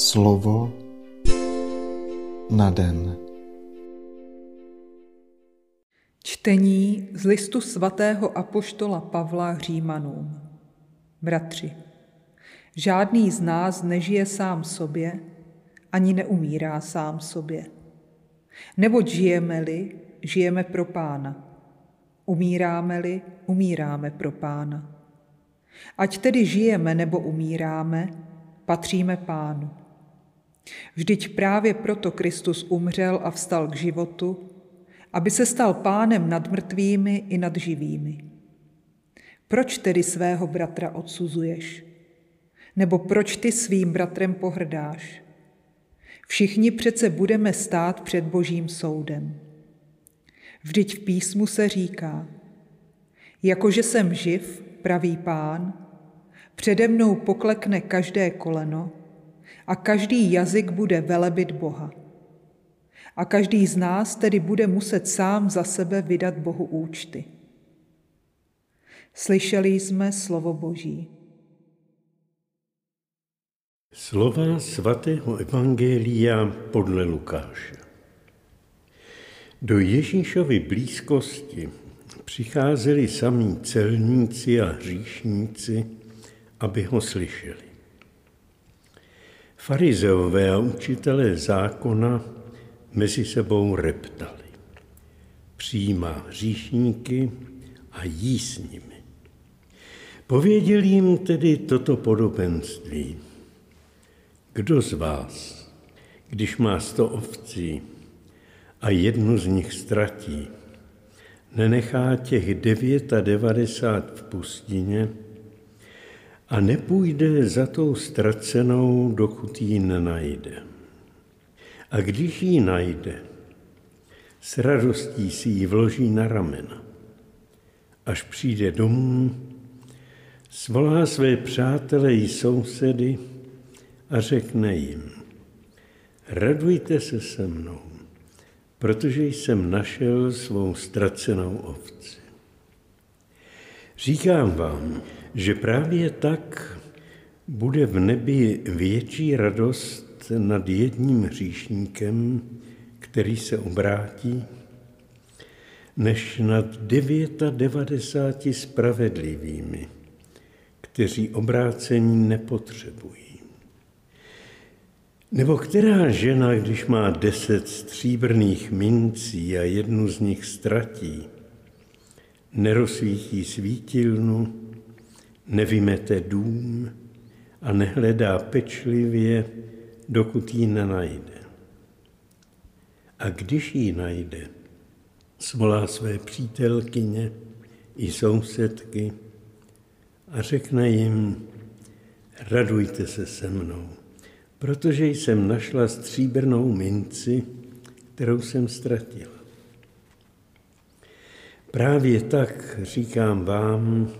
Slovo na den. Čtení z listu svatého apoštola Pavla Římanům. Bratři, žádný z nás nežije sám sobě, ani neumírá sám sobě. Neboť žijeme-li, žijeme pro pána. Umíráme-li, umíráme pro pána. Ať tedy žijeme nebo umíráme, patříme pánu. Vždyť právě proto Kristus umřel a vstal k životu, aby se stal pánem nad mrtvými i nad živými. Proč tedy svého bratra odsuzuješ? Nebo proč ty svým bratrem pohrdáš? Všichni přece budeme stát před božím soudem. Vždyť v písmu se říká, jakože jsem živ, pravý pán, přede mnou poklekne každé koleno a každý jazyk bude velebit Boha. A každý z nás tedy bude muset sám za sebe vydat Bohu účty. Slyšeli jsme slovo Boží. Slova svatého Evangelia podle Lukáše. Do Ježíšovy blízkosti přicházeli samí celníci a hříšníci, aby ho slyšeli. Farizeové a učitelé zákona mezi sebou reptali. Přijímá hříšníky a jí s nimi. Pověděl jim tedy toto podobenství. Kdo z vás, když má sto ovcí a jednu z nich ztratí, nenechá těch devět a devadesát v pustině a nepůjde za tou ztracenou, dokud ji nenajde. A když ji najde, s radostí si ji vloží na ramena. Až přijde domů, svolá své přátele i sousedy a řekne jim, radujte se se mnou, protože jsem našel svou ztracenou ovci. Říkám vám, že právě tak bude v nebi větší radost nad jedním hříšníkem, který se obrátí, než nad 99 spravedlivými, kteří obrácení nepotřebují. Nebo která žena, když má deset stříbrných mincí a jednu z nich ztratí, nerozsvítí svítilnu, nevymete dům a nehledá pečlivě, dokud ji nenajde. A když ji najde, svolá své přítelkyně i sousedky a řekne jim, radujte se se mnou, protože jsem našla stříbrnou minci, kterou jsem ztratila. Právě tak říkám vám,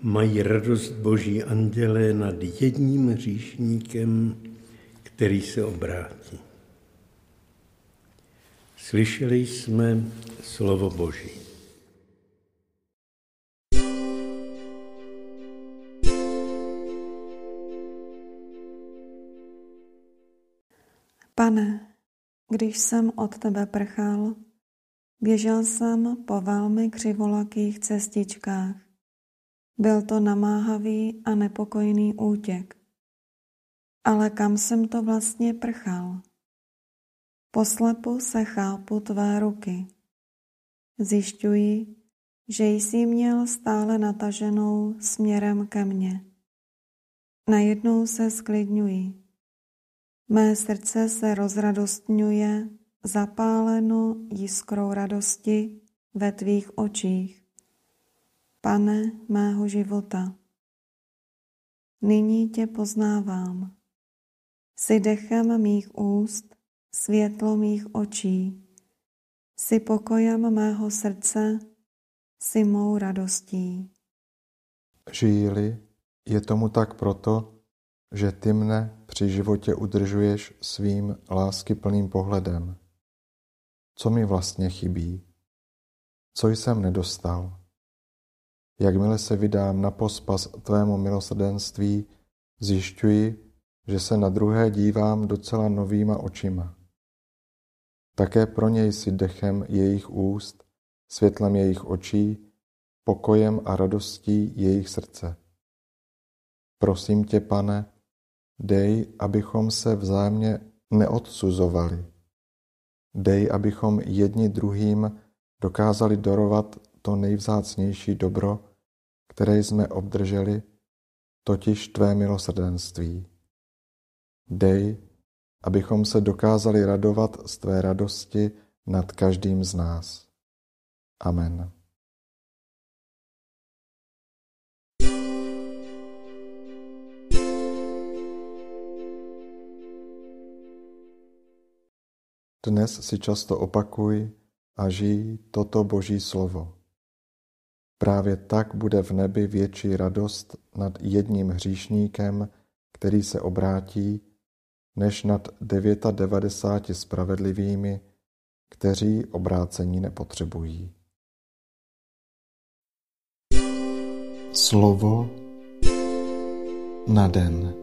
mají radost boží andělé nad jedním hříšníkem, který se obrátí. Slyšeli jsme slovo Boží. Pane, když jsem od tebe prchal, běžel jsem po velmi křivolakých cestičkách. Byl to namáhavý a nepokojný útěk. Ale kam jsem to vlastně prchal? Poslepu se chápu tvé ruky. Zjišťuji, že jsi měl stále nataženou směrem ke mně. Najednou se sklidňuji. Mé srdce se rozradostňuje, zapáleno jiskrou radosti ve tvých očích. Pane mého života, nyní tě poznávám. Jsi dechem mých úst, světlo mých očí. Jsi pokojem mého srdce, jsi mou radostí. Žiji-li, je tomu tak proto, že ty mne při životě udržuješ svým láskyplným pohledem. Co mi vlastně chybí? Co jsem nedostal? Jakmile se vydám na pospas tvému milosrdenství, zjišťuji, že se na druhé dívám docela novýma očima. Také pro něj si dechem jejich úst, světlem jejich očí, pokojem a radostí jejich srdce. Prosím tě, pane, dej, abychom se vzájemně neodsuzovali. Dej, abychom jedni druhým dokázali dorovat to nejvzácnější dobro, které jsme obdrželi, totiž tvé milosrdenství. Dej, abychom se dokázali radovat z tvé radosti nad každým z nás. Amen. Dnes si často opakuj a žij toto Boží slovo. Právě tak bude v nebi větší radost nad jedním hříšníkem, který se obrátí, než nad 99 spravedlivými, kteří obrácení nepotřebují. Slovo na den.